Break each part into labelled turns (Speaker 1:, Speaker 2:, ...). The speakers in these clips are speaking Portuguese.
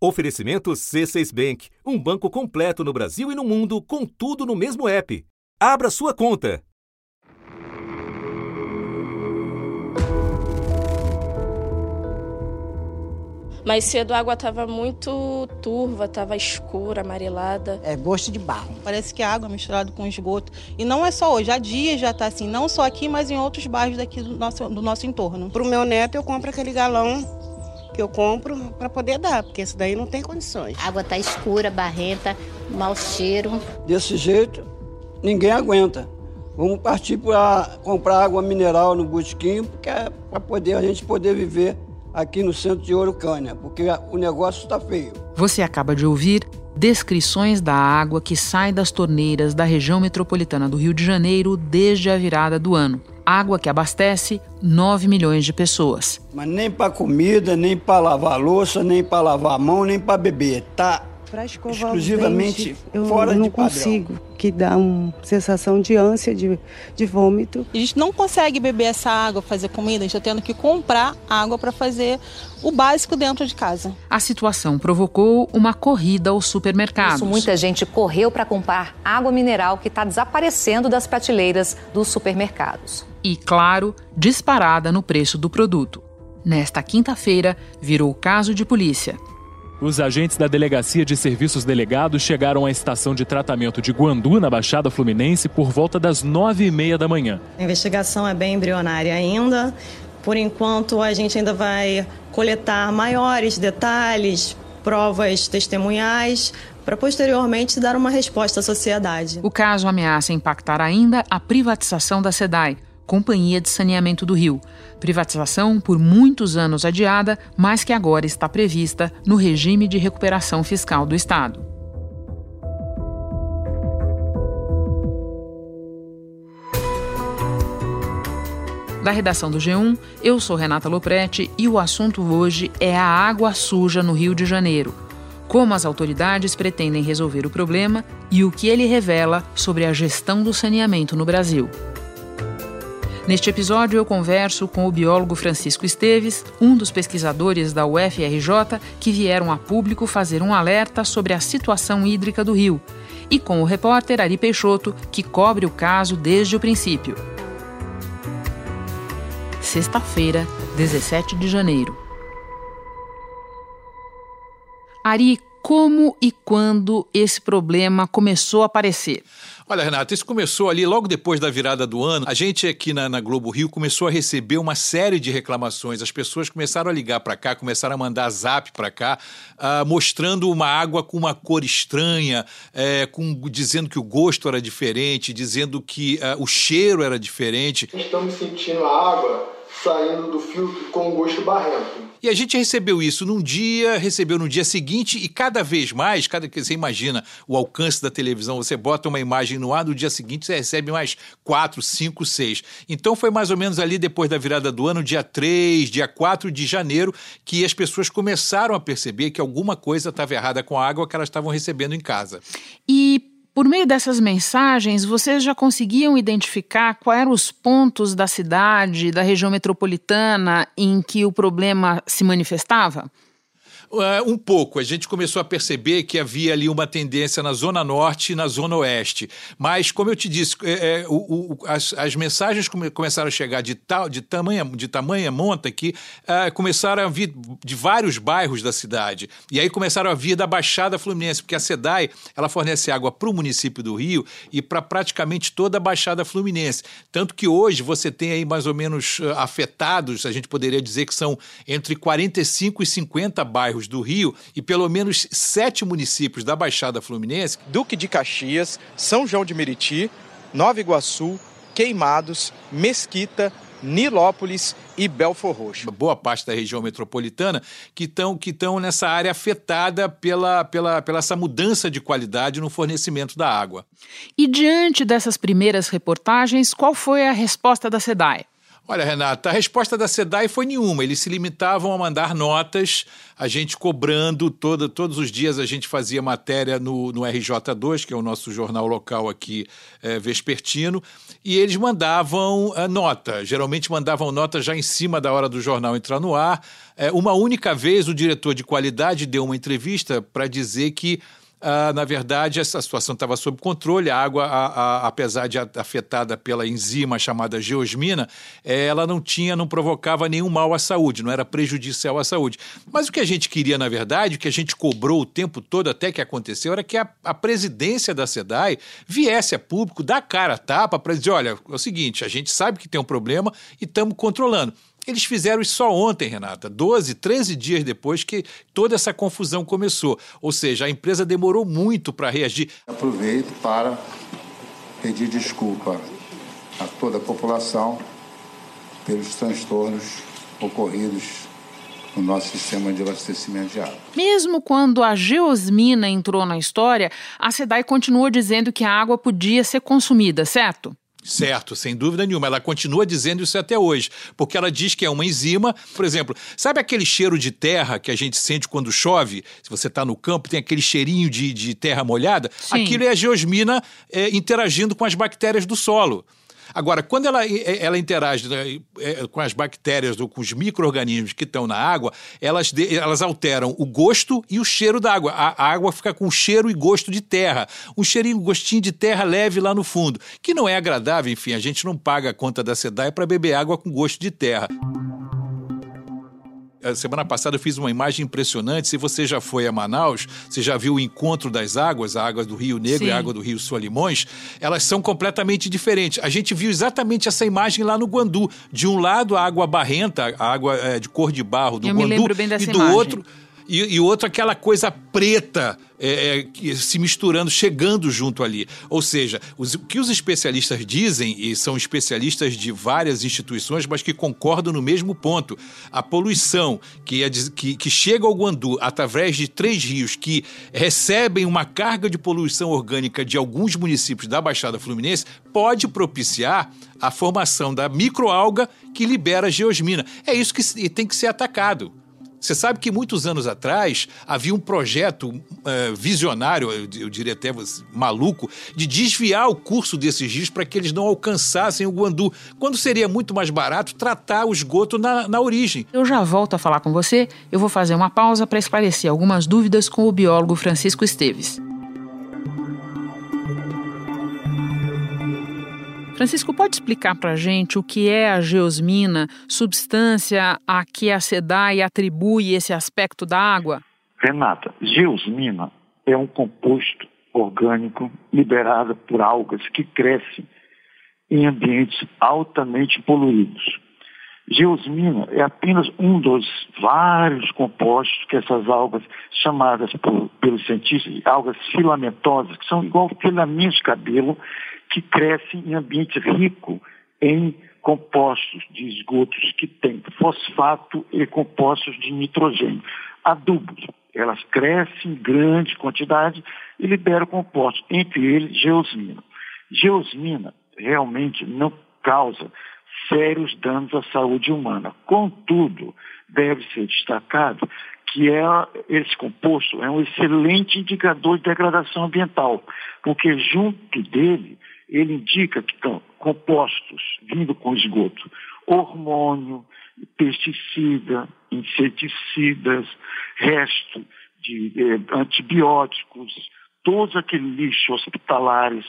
Speaker 1: Oferecimento C6 Bank, um banco completo no Brasil e no mundo, com tudo no mesmo app. Abra sua conta.
Speaker 2: Mais cedo a água estava muito turva, estava escura, amarelada.
Speaker 3: É gosto de barro.
Speaker 4: Parece que a água é misturada com esgoto. E não é só hoje, há dias já está assim, não só aqui, mas em outros bairros daqui do nosso, do nosso entorno.
Speaker 3: Para o meu neto, eu compro aquele galão que eu compro para poder dar, porque esse daí não tem condições.
Speaker 5: A água está escura, barrenta, mau cheiro.
Speaker 6: Desse jeito, ninguém aguenta. Vamos partir para comprar água mineral no Botequim, porque é para poder a gente poder viver aqui no centro de Orucânia, porque o negócio está feio.
Speaker 7: Você acaba de ouvir descrições da água que sai das torneiras da região metropolitana do Rio de Janeiro desde a virada do ano. Água que abastece 9 milhões de pessoas.
Speaker 6: Mas nem para comida, nem para lavar louça, nem para lavar a mão, nem para beber. Tá
Speaker 8: para escovar
Speaker 6: exclusivamente
Speaker 8: os dentes, eu
Speaker 6: fora
Speaker 8: não
Speaker 6: de padrão.
Speaker 8: consigo, que dá uma sensação de ânsia, de, de vômito.
Speaker 4: A gente não consegue beber essa água, fazer comida, a gente está tendo que comprar água para fazer o básico dentro de casa.
Speaker 7: A situação provocou uma corrida aos supermercados.
Speaker 9: Isso, muita gente correu para comprar água mineral que está desaparecendo das prateleiras dos supermercados.
Speaker 7: E, claro, disparada no preço do produto. Nesta quinta-feira, virou caso de polícia.
Speaker 10: Os agentes da Delegacia de Serviços Delegados chegaram à estação de tratamento de Guandu, na Baixada Fluminense, por volta das nove e meia da manhã.
Speaker 11: A investigação é bem embrionária ainda. Por enquanto, a gente ainda vai coletar maiores detalhes, provas testemunhais, para posteriormente dar uma resposta à sociedade.
Speaker 7: O caso ameaça impactar ainda a privatização da SEDAI, Companhia de Saneamento do Rio. Privatização por muitos anos adiada, mas que agora está prevista no regime de recuperação fiscal do Estado. Da redação do G1, eu sou Renata Loprete e o assunto hoje é a água suja no Rio de Janeiro. Como as autoridades pretendem resolver o problema e o que ele revela sobre a gestão do saneamento no Brasil. Neste episódio, eu converso com o biólogo Francisco Esteves, um dos pesquisadores da UFRJ que vieram a público fazer um alerta sobre a situação hídrica do rio, e com o repórter Ari Peixoto, que cobre o caso desde o princípio. Sexta-feira, 17 de janeiro. Ari, como e quando esse problema começou a aparecer?
Speaker 12: Olha, Renato, isso começou ali logo depois da virada do ano. A gente aqui na, na Globo Rio começou a receber uma série de reclamações. As pessoas começaram a ligar para cá, começaram a mandar zap para cá, uh, mostrando uma água com uma cor estranha, é, com, dizendo que o gosto era diferente, dizendo que uh, o cheiro era diferente.
Speaker 13: Estamos sentindo a água saindo do filtro com gosto barrento.
Speaker 12: E a gente recebeu isso num dia, recebeu no dia seguinte e cada vez mais, cada que você imagina o alcance da televisão, você bota uma imagem no ar, no dia seguinte você recebe mais quatro, cinco, seis. Então foi mais ou menos ali depois da virada do ano, dia 3, dia 4 de janeiro, que as pessoas começaram a perceber que alguma coisa estava errada com a água que elas estavam recebendo em casa.
Speaker 7: E por meio dessas mensagens, vocês já conseguiam identificar quais eram os pontos da cidade, da região metropolitana, em que o problema se manifestava?
Speaker 12: Uh, um pouco. A gente começou a perceber que havia ali uma tendência na Zona Norte e na Zona Oeste. Mas, como eu te disse, é, é, o, o, as, as, mensagens come, começaram a chegar de, tal, de, tamanha, de tamanha monta que uh, começaram a vir de vários bairros da cidade. E aí começaram a vir da Baixada Fluminense, porque a SEDAI ela fornece água para o município do Rio e para praticamente toda a Baixada Fluminense. Tanto que hoje você tem aí mais ou menos uh, afetados, a gente poderia dizer que são entre 45 e 50 bairros do Rio e pelo menos sete municípios da Baixada Fluminense.
Speaker 14: Duque de Caxias, São João de Meriti, Nova Iguaçu, Queimados, Mesquita, Nilópolis e Belfor Roxo.
Speaker 12: Boa parte da região metropolitana que estão que nessa área afetada pela, pela, pela essa mudança de qualidade no fornecimento da água.
Speaker 7: E diante dessas primeiras reportagens, qual foi a resposta da SEDAI?
Speaker 12: Olha, Renata, a resposta da SEDAI foi nenhuma. Eles se limitavam a mandar notas, a gente cobrando todo, todos os dias. A gente fazia matéria no, no RJ2, que é o nosso jornal local aqui, é, vespertino, e eles mandavam a nota. Geralmente mandavam nota já em cima da hora do jornal entrar no ar. É, uma única vez o diretor de qualidade deu uma entrevista para dizer que Uh, na verdade, essa situação estava sob controle. A água, a, a, apesar de afetada pela enzima chamada geosmina, ela não tinha, não provocava nenhum mal à saúde, não era prejudicial à saúde. Mas o que a gente queria, na verdade, o que a gente cobrou o tempo todo até que aconteceu, era que a, a presidência da SEDAI viesse a público, dar cara a tapa para dizer: olha, é o seguinte, a gente sabe que tem um problema e estamos controlando. Eles fizeram isso só ontem, Renata, 12, 13 dias depois que toda essa confusão começou. Ou seja, a empresa demorou muito para reagir.
Speaker 15: Aproveito para pedir desculpa a toda a população pelos transtornos ocorridos no nosso sistema de abastecimento de água.
Speaker 7: Mesmo quando a geosmina entrou na história, a SEDAI continuou dizendo que a água podia ser consumida, certo?
Speaker 12: Certo, sem dúvida nenhuma. Ela continua dizendo isso até hoje, porque ela diz que é uma enzima. Por exemplo, sabe aquele cheiro de terra que a gente sente quando chove? Se você está no campo, tem aquele cheirinho de, de terra molhada? Sim. Aquilo é a geosmina é, interagindo com as bactérias do solo. Agora, quando ela, ela interage né, é, com as bactérias ou com os micro-organismos que estão na água, elas, elas alteram o gosto e o cheiro da água. A, a água fica com cheiro e gosto de terra. Um cheirinho, um gostinho de terra leve lá no fundo, que não é agradável, enfim, a gente não paga a conta da SEDAI para beber água com gosto de terra. A semana passada eu fiz uma imagem impressionante. Se você já foi a Manaus, você já viu o encontro das águas, a água do Rio Negro Sim. e a água do Rio Solimões, elas são completamente diferentes. A gente viu exatamente essa imagem lá no Guandu. De um lado, a água barrenta, a água é, de cor de barro do
Speaker 7: eu
Speaker 12: Guandu,
Speaker 7: e do
Speaker 12: imagem. outro e, e outro aquela coisa preta é, é, se misturando, chegando junto ali. Ou seja, os, o que os especialistas dizem, e são especialistas de várias instituições, mas que concordam no mesmo ponto, a poluição que, é, que, que chega ao Guandu através de três rios que recebem uma carga de poluição orgânica de alguns municípios da Baixada Fluminense pode propiciar a formação da microalga que libera geosmina. É isso que tem que ser atacado. Você sabe que muitos anos atrás havia um projeto uh, visionário, eu, eu, diria até maluco, de desviar o curso desses rios para que eles não alcançassem o Guandu, quando seria muito mais barato tratar o esgoto na, na origem.
Speaker 7: Eu já volto a falar com você, eu vou fazer uma pausa para esclarecer algumas dúvidas com o biólogo Francisco Esteves. Francisco, pode explicar para a gente o que é a geosmina, substância a que a SEDAI atribui esse aspecto da água?
Speaker 16: Renata, geosmina é um composto orgânico liberado por algas que crescem em ambientes altamente poluídos. Geosmina é apenas um dos vários compostos que essas algas, chamadas pelos cientistas de algas filamentosas, que são igual filamentos de cabelo, que crescem em ambiente rico em compostos de esgotos que têm fosfato e compostos de nitrogênio, adubos. Elas crescem em grande quantidade e liberam compostos, entre eles geosmina. Geosmina realmente não causa sérios danos à saúde humana. Contudo, deve ser destacado que é, esse composto é um excelente indicador de degradação ambiental, porque junto dele ele indica que estão compostos vindo com esgoto, hormônio, pesticida, inseticidas, resto de eh, antibióticos, todos aqueles lixos hospitalares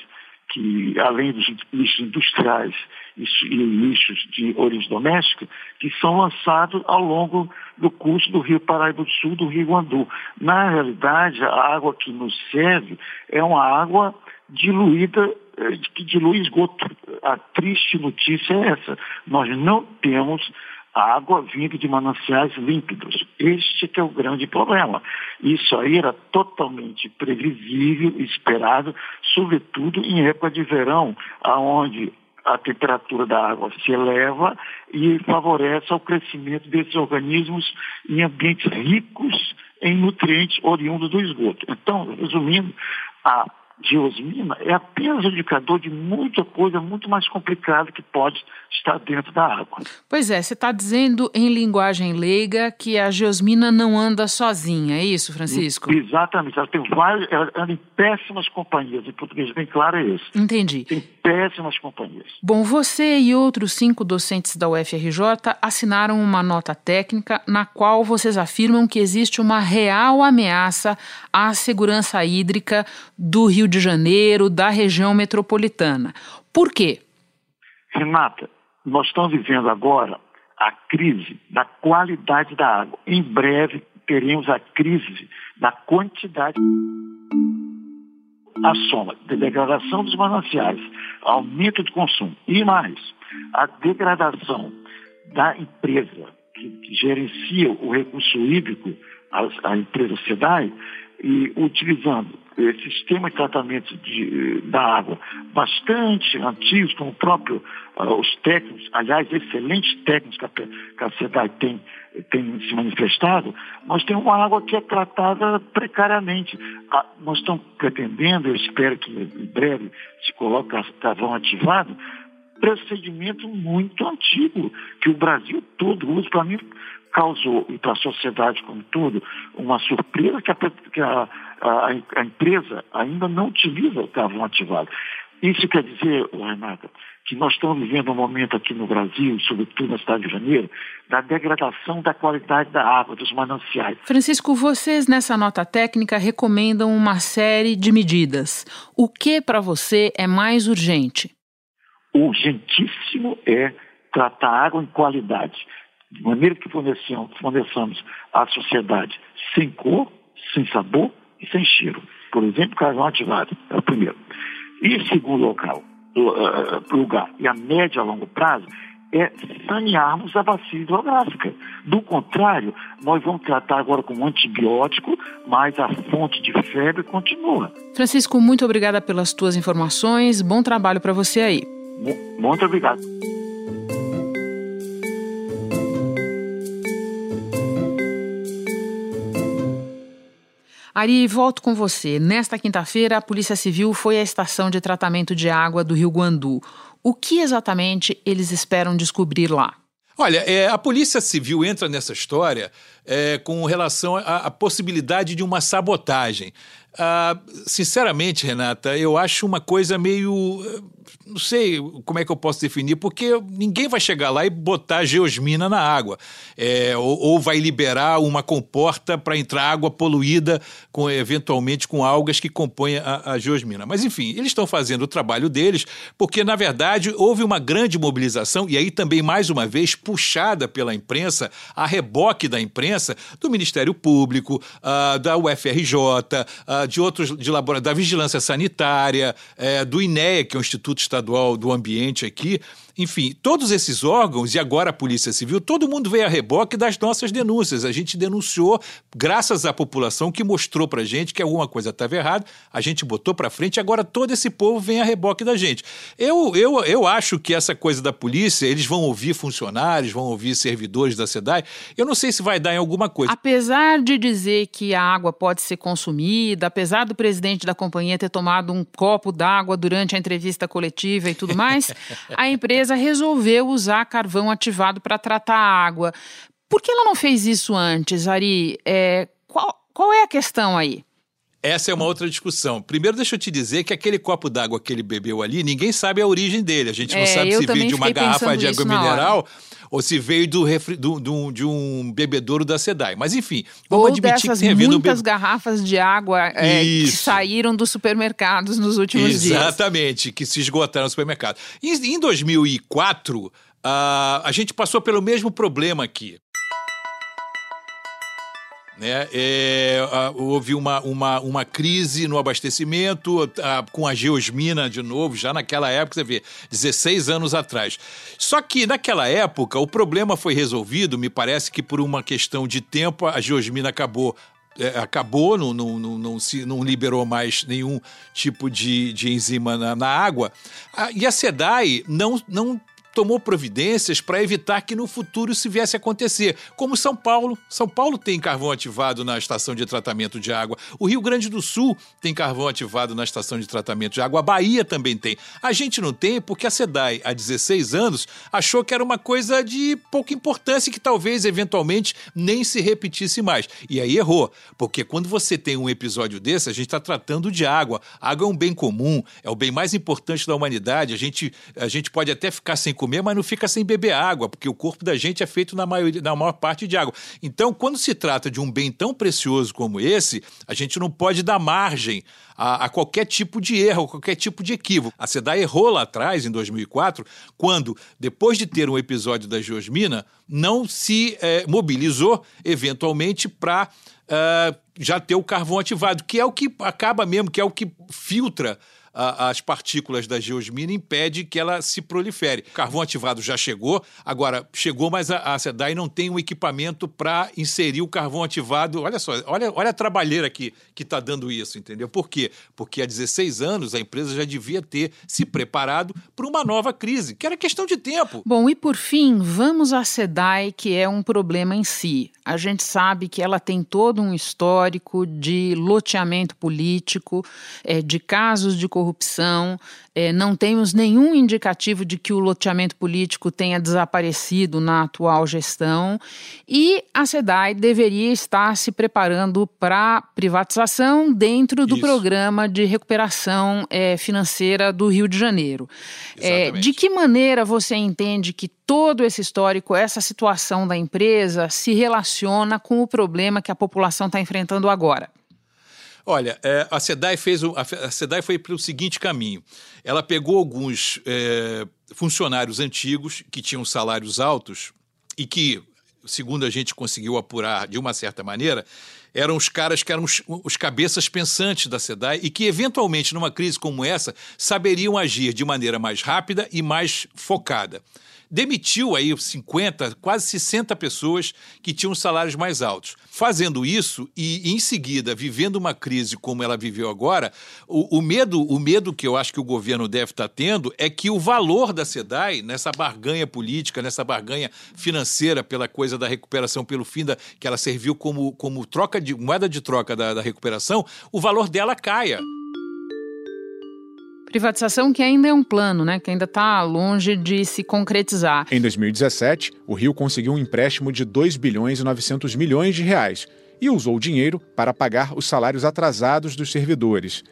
Speaker 16: que, além dos lixos industriais e lixos de origem doméstica, que são lançados ao longo do curso do Rio Paraíba do Sul, do Rio Guandu. Na realidade, a água que nos serve é uma água diluída, que dilui esgoto. A triste notícia é essa. Nós não temos água vinda de mananciais límpidos. Este é o grande problema. Isso aí era totalmente previsível, esperado, sobretudo em época de verão, aonde a temperatura da água se eleva e favorece o crescimento desses organismos em ambientes ricos em nutrientes oriundos do esgoto. Então, resumindo, a geosmina é apenas um indicador de muita coisa muito mais complicada que pode estar dentro da água.
Speaker 7: Pois é, você está dizendo em linguagem leiga que a geosmina não anda sozinha, é isso, Francisco?
Speaker 16: Exatamente, ela tem várias, ela anda em péssimas companhias, em português bem claro é isso.
Speaker 7: Entendi.
Speaker 16: Tem péssimas companhias.
Speaker 7: Bom, você e outros cinco docentes da UFRJ assinaram uma nota técnica na qual vocês afirmam que existe uma real ameaça à segurança hídrica do Rio de Janeiro, da região metropolitana. Por quê?
Speaker 16: Renata, nós estamos vivendo agora a crise da qualidade da água. Em breve teremos a crise da quantidade. A soma de degradação dos mananciais, aumento de consumo e mais, a degradação da empresa que, gerencia o recurso hídrico, a, a empresa SEDAI, e utilizando sistema de tratamento de, da água bastante antigos, como próprio uh, os técnicos, aliás, excelentes técnicos que a, que tem, tem se manifestado, nós temos uma água que é tratada precariamente. Ah, nós estamos pretendendo, eu espero que em breve se coloque carvão ativado, procedimento muito antigo, que o Brasil todo usa. Para mim, causou, e para a sociedade como todo, uma surpresa que a, que a, a, a empresa ainda não utiliza o carvão ativado. Isso quer dizer, Renata, que nós estamos vivendo um momento aqui no Brasil, sobretudo na cidade de Janeiro, da degradação da qualidade da água, dos mananciais.
Speaker 7: Francisco, vocês nessa nota técnica recomendam uma série de medidas. O que para você é mais urgente?
Speaker 16: Urgentíssimo é tratar a água em qualidade de maneira que forneçamos à sociedade sem cor, sem sabor e sem cheiro. Por exemplo, carvão ativado, é o primeiro. E segundo local, lugar, e a médio a longo prazo, é sanearmos a bacia hidrográfica. Do contrário, nós vamos tratar agora com um antibiótico, mas a fonte de febre continua.
Speaker 7: Francisco, muito obrigada pelas tuas informações. Bom trabalho para você aí.
Speaker 16: Muito obrigado.
Speaker 7: Ari, volto com você. Nesta quinta-feira, a Polícia Civil foi à estação de tratamento de água do Rio Guandu. O que exatamente eles esperam descobrir lá?
Speaker 12: Olha, é, a Polícia Civil entra nessa história é, com relação à possibilidade de uma sabotagem. Ah, sinceramente, Renata, eu acho uma coisa meio não sei como é que eu posso definir, porque ninguém vai chegar lá e botar geosmina na água, é, ou, ou, vai liberar uma comporta para entrar água poluída, com, eventualmente com algas que compõem a, a geosmina. Mas enfim, eles estão fazendo o trabalho deles, porque na verdade houve uma grande mobilização, e aí também, mais uma vez, puxada pela imprensa, a reboque da imprensa, do Ministério Público, uh, da UFRJ, uh, de outros, de laboratório, da Vigilância Sanitária, uh, do INEA, que é o Instituto Estadual do Ambiente aqui, enfim, todos esses órgãos e agora a Polícia Civil, todo mundo veio a reboque das nossas denúncias. A gente denunciou, graças à população que mostrou pra gente que alguma coisa estava errada, a gente botou para frente e agora todo esse povo vem a reboque da gente. Eu, eu, eu acho que essa coisa da polícia, eles vão ouvir funcionários, vão ouvir servidores da SEDAI, eu não sei se vai dar em alguma coisa.
Speaker 7: Apesar de dizer que a água pode ser consumida, apesar do presidente da companhia ter tomado um copo d'água durante a entrevista coletiva e tudo mais, a empresa empresa resolveu usar carvão ativado para tratar a água. Por que ela não fez isso antes, Ari? É, qual, qual é a questão aí?
Speaker 12: Essa é uma outra discussão. Primeiro, deixa eu te dizer que aquele copo d'água que ele bebeu ali, ninguém sabe a origem dele. A gente não
Speaker 7: é,
Speaker 12: sabe se veio de uma garrafa de água mineral
Speaker 7: ou
Speaker 12: se veio do, refri, do, do, de um bebedouro da SEDAI. Mas enfim,
Speaker 7: vamos ou admitir que tenha vindo... muitas garrafas de água é, que saíram dos supermercados nos últimos
Speaker 12: Exatamente,
Speaker 7: dias.
Speaker 12: Exatamente, que se esgotaram no supermercado. Em, em 2004, uh, a gente passou pelo mesmo problema aqui. Né? É, houve uma, uma, uma crise no abastecimento a, com a geosmina de novo, já naquela época, você vê, 16 anos atrás. Só que naquela época o problema foi resolvido, me parece que por uma questão de tempo a geosmina acabou é, acabou, não, não, não, não, se, não liberou mais nenhum tipo de, de enzima na, na água. e a SEDAI não, não tomou providências para evitar que no futuro se viesse a acontecer, como São Paulo. São Paulo tem carvão ativado na estação de tratamento de água. O Rio Grande do Sul tem carvão ativado na estação de tratamento de água. A Bahia também tem. A gente não tem porque a SEDAI, há 16 anos, achou que era uma coisa de pouca importância que talvez, eventualmente, nem se repetisse mais. E aí errou, porque quando você tem um episódio desse, a gente está tratando de água. A água é um bem comum, é o bem mais importante da humanidade. A gente, a gente pode até ficar sem comer, mas não fica sem beber água, porque o corpo da gente é feito na, maioria, na maior parte de água. Então, quando se trata de um bem tão precioso como esse, a gente não pode dar margem a, a, qualquer tipo de erro, qualquer tipo de equívoco. A SEDAI errou lá atrás, em 2004, quando, depois de ter um episódio da geosmina, não se é, mobilizou eventualmente para uh, eh, já ter o carvão ativado, que é o que acaba mesmo, que é o que filtra a, as partículas da geosmina impede que ela se prolifere. O carvão ativado já chegou, agora chegou, mas a, a SEDAI não tem um equipamento para inserir o carvão ativado. Olha só, olha, olha a trabalheira que está dando isso, entendeu? Por quê? Porque há 16 anos a empresa já devia ter se preparado para uma nova crise, que era questão de tempo.
Speaker 7: Bom, e por fim, vamos à SEDAI, que é um problema em si. A gente sabe que ela tem todo um histórico de loteamento político, é, de casos de corrupção corrupção, é, não temos nenhum indicativo de que o loteamento político tenha desaparecido na atual gestão e a SEDAI deveria estar se preparando para privatização dentro do Isso. programa de recuperação é, financeira do Rio de Janeiro. É, de que maneira você entende que todo esse histórico, essa situação da empresa se relaciona com o problema que a população está enfrentando agora?
Speaker 12: Olha, é, a SEDAI fez o, a SEDAI foi pelo seguinte caminho. Ela pegou alguns é, funcionários antigos que tinham salários altos e que, segundo a gente conseguiu apurar de uma certa maneira, eram os caras que eram os, os, cabeças pensantes da SEDAI e que, eventualmente, numa crise como essa, saberiam agir de maneira mais rápida e mais focada demitiu aí 50, quase 60 pessoas que tinham salários mais altos. Fazendo isso e, em seguida, vivendo uma crise como ela viveu agora, o, o medo, o medo que eu acho que o governo deve estar tendo é que o valor da SEDAI, nessa barganha política, nessa barganha financeira pela coisa da recuperação, pelo fim da. que ela serviu como, como troca de moeda de troca da, da recuperação, o valor dela caia.
Speaker 7: Privatização que ainda é um plano, né, que ainda está longe de se concretizar.
Speaker 17: Em 2017, o Rio conseguiu um empréstimo de 2 bilhões e 900 milhões de reais e usou o dinheiro para pagar os salários atrasados dos servidores.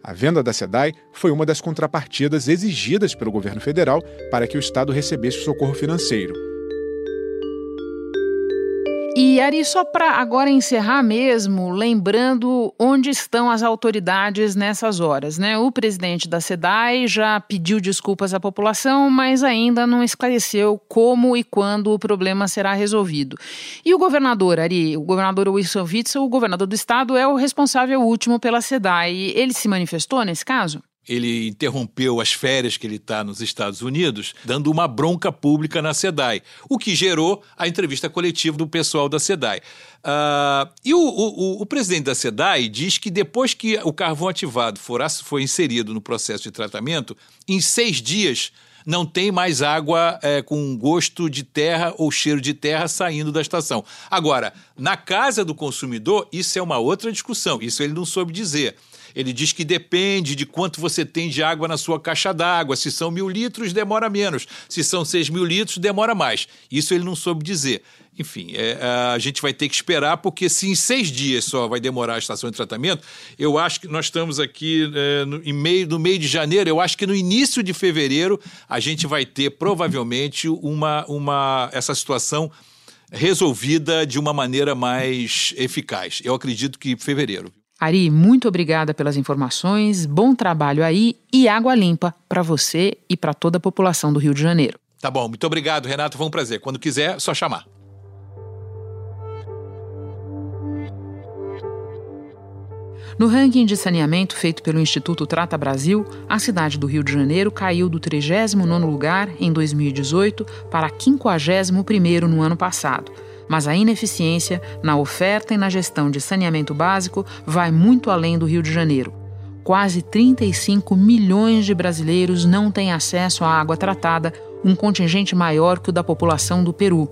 Speaker 17: A venda da SEDAI foi uma das contrapartidas exigidas pelo governo federal para que o Estado recebesse socorro financeiro.
Speaker 7: E Ari, só para agora encerrar mesmo, lembrando onde estão as autoridades nessas horas, né? O presidente da SEDAI já pediu desculpas à população, mas ainda não esclareceu como e quando o problema será resolvido. E o governador, Ari, o governador Wilson Witzel, o governador do estado, é o responsável último pela SEDAI. Ele se manifestou nesse caso?
Speaker 12: Ele interrompeu as férias que ele está nos Estados Unidos, dando uma bronca pública na SEDAI, o que gerou a entrevista coletiva do pessoal da SEDAI. Uh, e o, o, o, presidente da SEDAI diz que depois que o carvão ativado for, for inserido no processo de tratamento, em seis dias não tem mais água é, com gosto de terra ou cheiro de terra saindo da estação. Agora, na casa do consumidor, isso é uma outra discussão, isso ele não soube dizer. Ele diz que depende de quanto você tem de água na sua caixa d'água. Se são mil litros, demora menos. Se são seis mil litros, demora mais. Isso ele não soube dizer. Enfim, é, a gente vai ter que esperar, porque se em seis dias só vai demorar a estação de tratamento, eu acho que nós estamos aqui é, no, em meio, no meio de janeiro, eu acho que no início de fevereiro a gente vai ter provavelmente uma, uma essa situação resolvida de uma maneira mais eficaz. Eu acredito que fevereiro.
Speaker 7: Ari, muito obrigada pelas informações, bom trabalho aí e água limpa para você e para toda a população do Rio de Janeiro.
Speaker 12: Tá bom, muito obrigado, Renato, foi um prazer. Quando quiser, só chamar.
Speaker 7: No ranking de saneamento feito pelo Instituto Trata Brasil, a cidade do Rio de Janeiro caiu do 39º lugar em 2018 para 51º no ano passado mas a ineficiência na oferta e na gestão de saneamento básico vai muito além do Rio de Janeiro. Quase 35 milhões de brasileiros não têm acesso à água tratada, um contingente maior que o da população do Peru.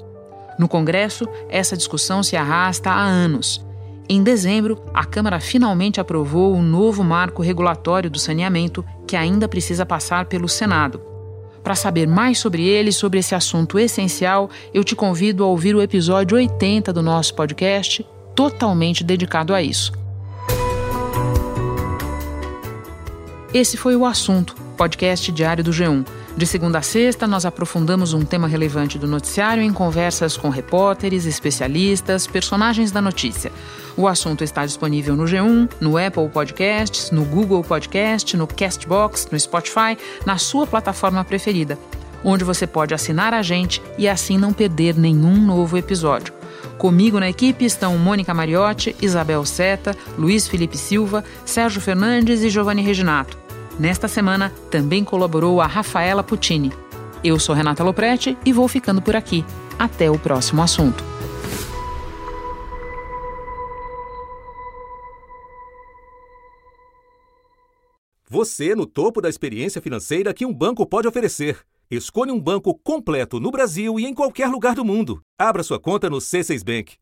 Speaker 7: No Congresso, essa discussão se arrasta há anos. Em dezembro, a Câmara finalmente aprovou o novo marco regulatório do saneamento, que ainda precisa passar pelo Senado. Para saber mais sobre ele sobre esse assunto essencial, eu te convido a ouvir o episódio 80 do nosso podcast, totalmente dedicado a isso. Esse foi o assunto, podcast diário do G1. De segunda a sexta, nós aprofundamos um tema relevante do noticiário em conversas com repórteres, especialistas, personagens da notícia. O assunto está disponível no G1, no Apple Podcasts, no Google Podcast, no Castbox, no Spotify, na sua plataforma preferida, onde você pode assinar a gente e assim não perder nenhum novo episódio. Comigo na equipe estão Mônica Mariotti, Isabel Seta, Luiz Felipe Silva, Sérgio Fernandes e Giovanni Reginato. Nesta semana também colaborou a Rafaela Puccini. Eu sou Renata Loprete e vou ficando por aqui. Até o próximo assunto.
Speaker 1: Você no topo da experiência financeira que um banco pode oferecer. Escolha um banco completo no Brasil e em qualquer lugar do mundo. Abra sua conta no C6 Bank.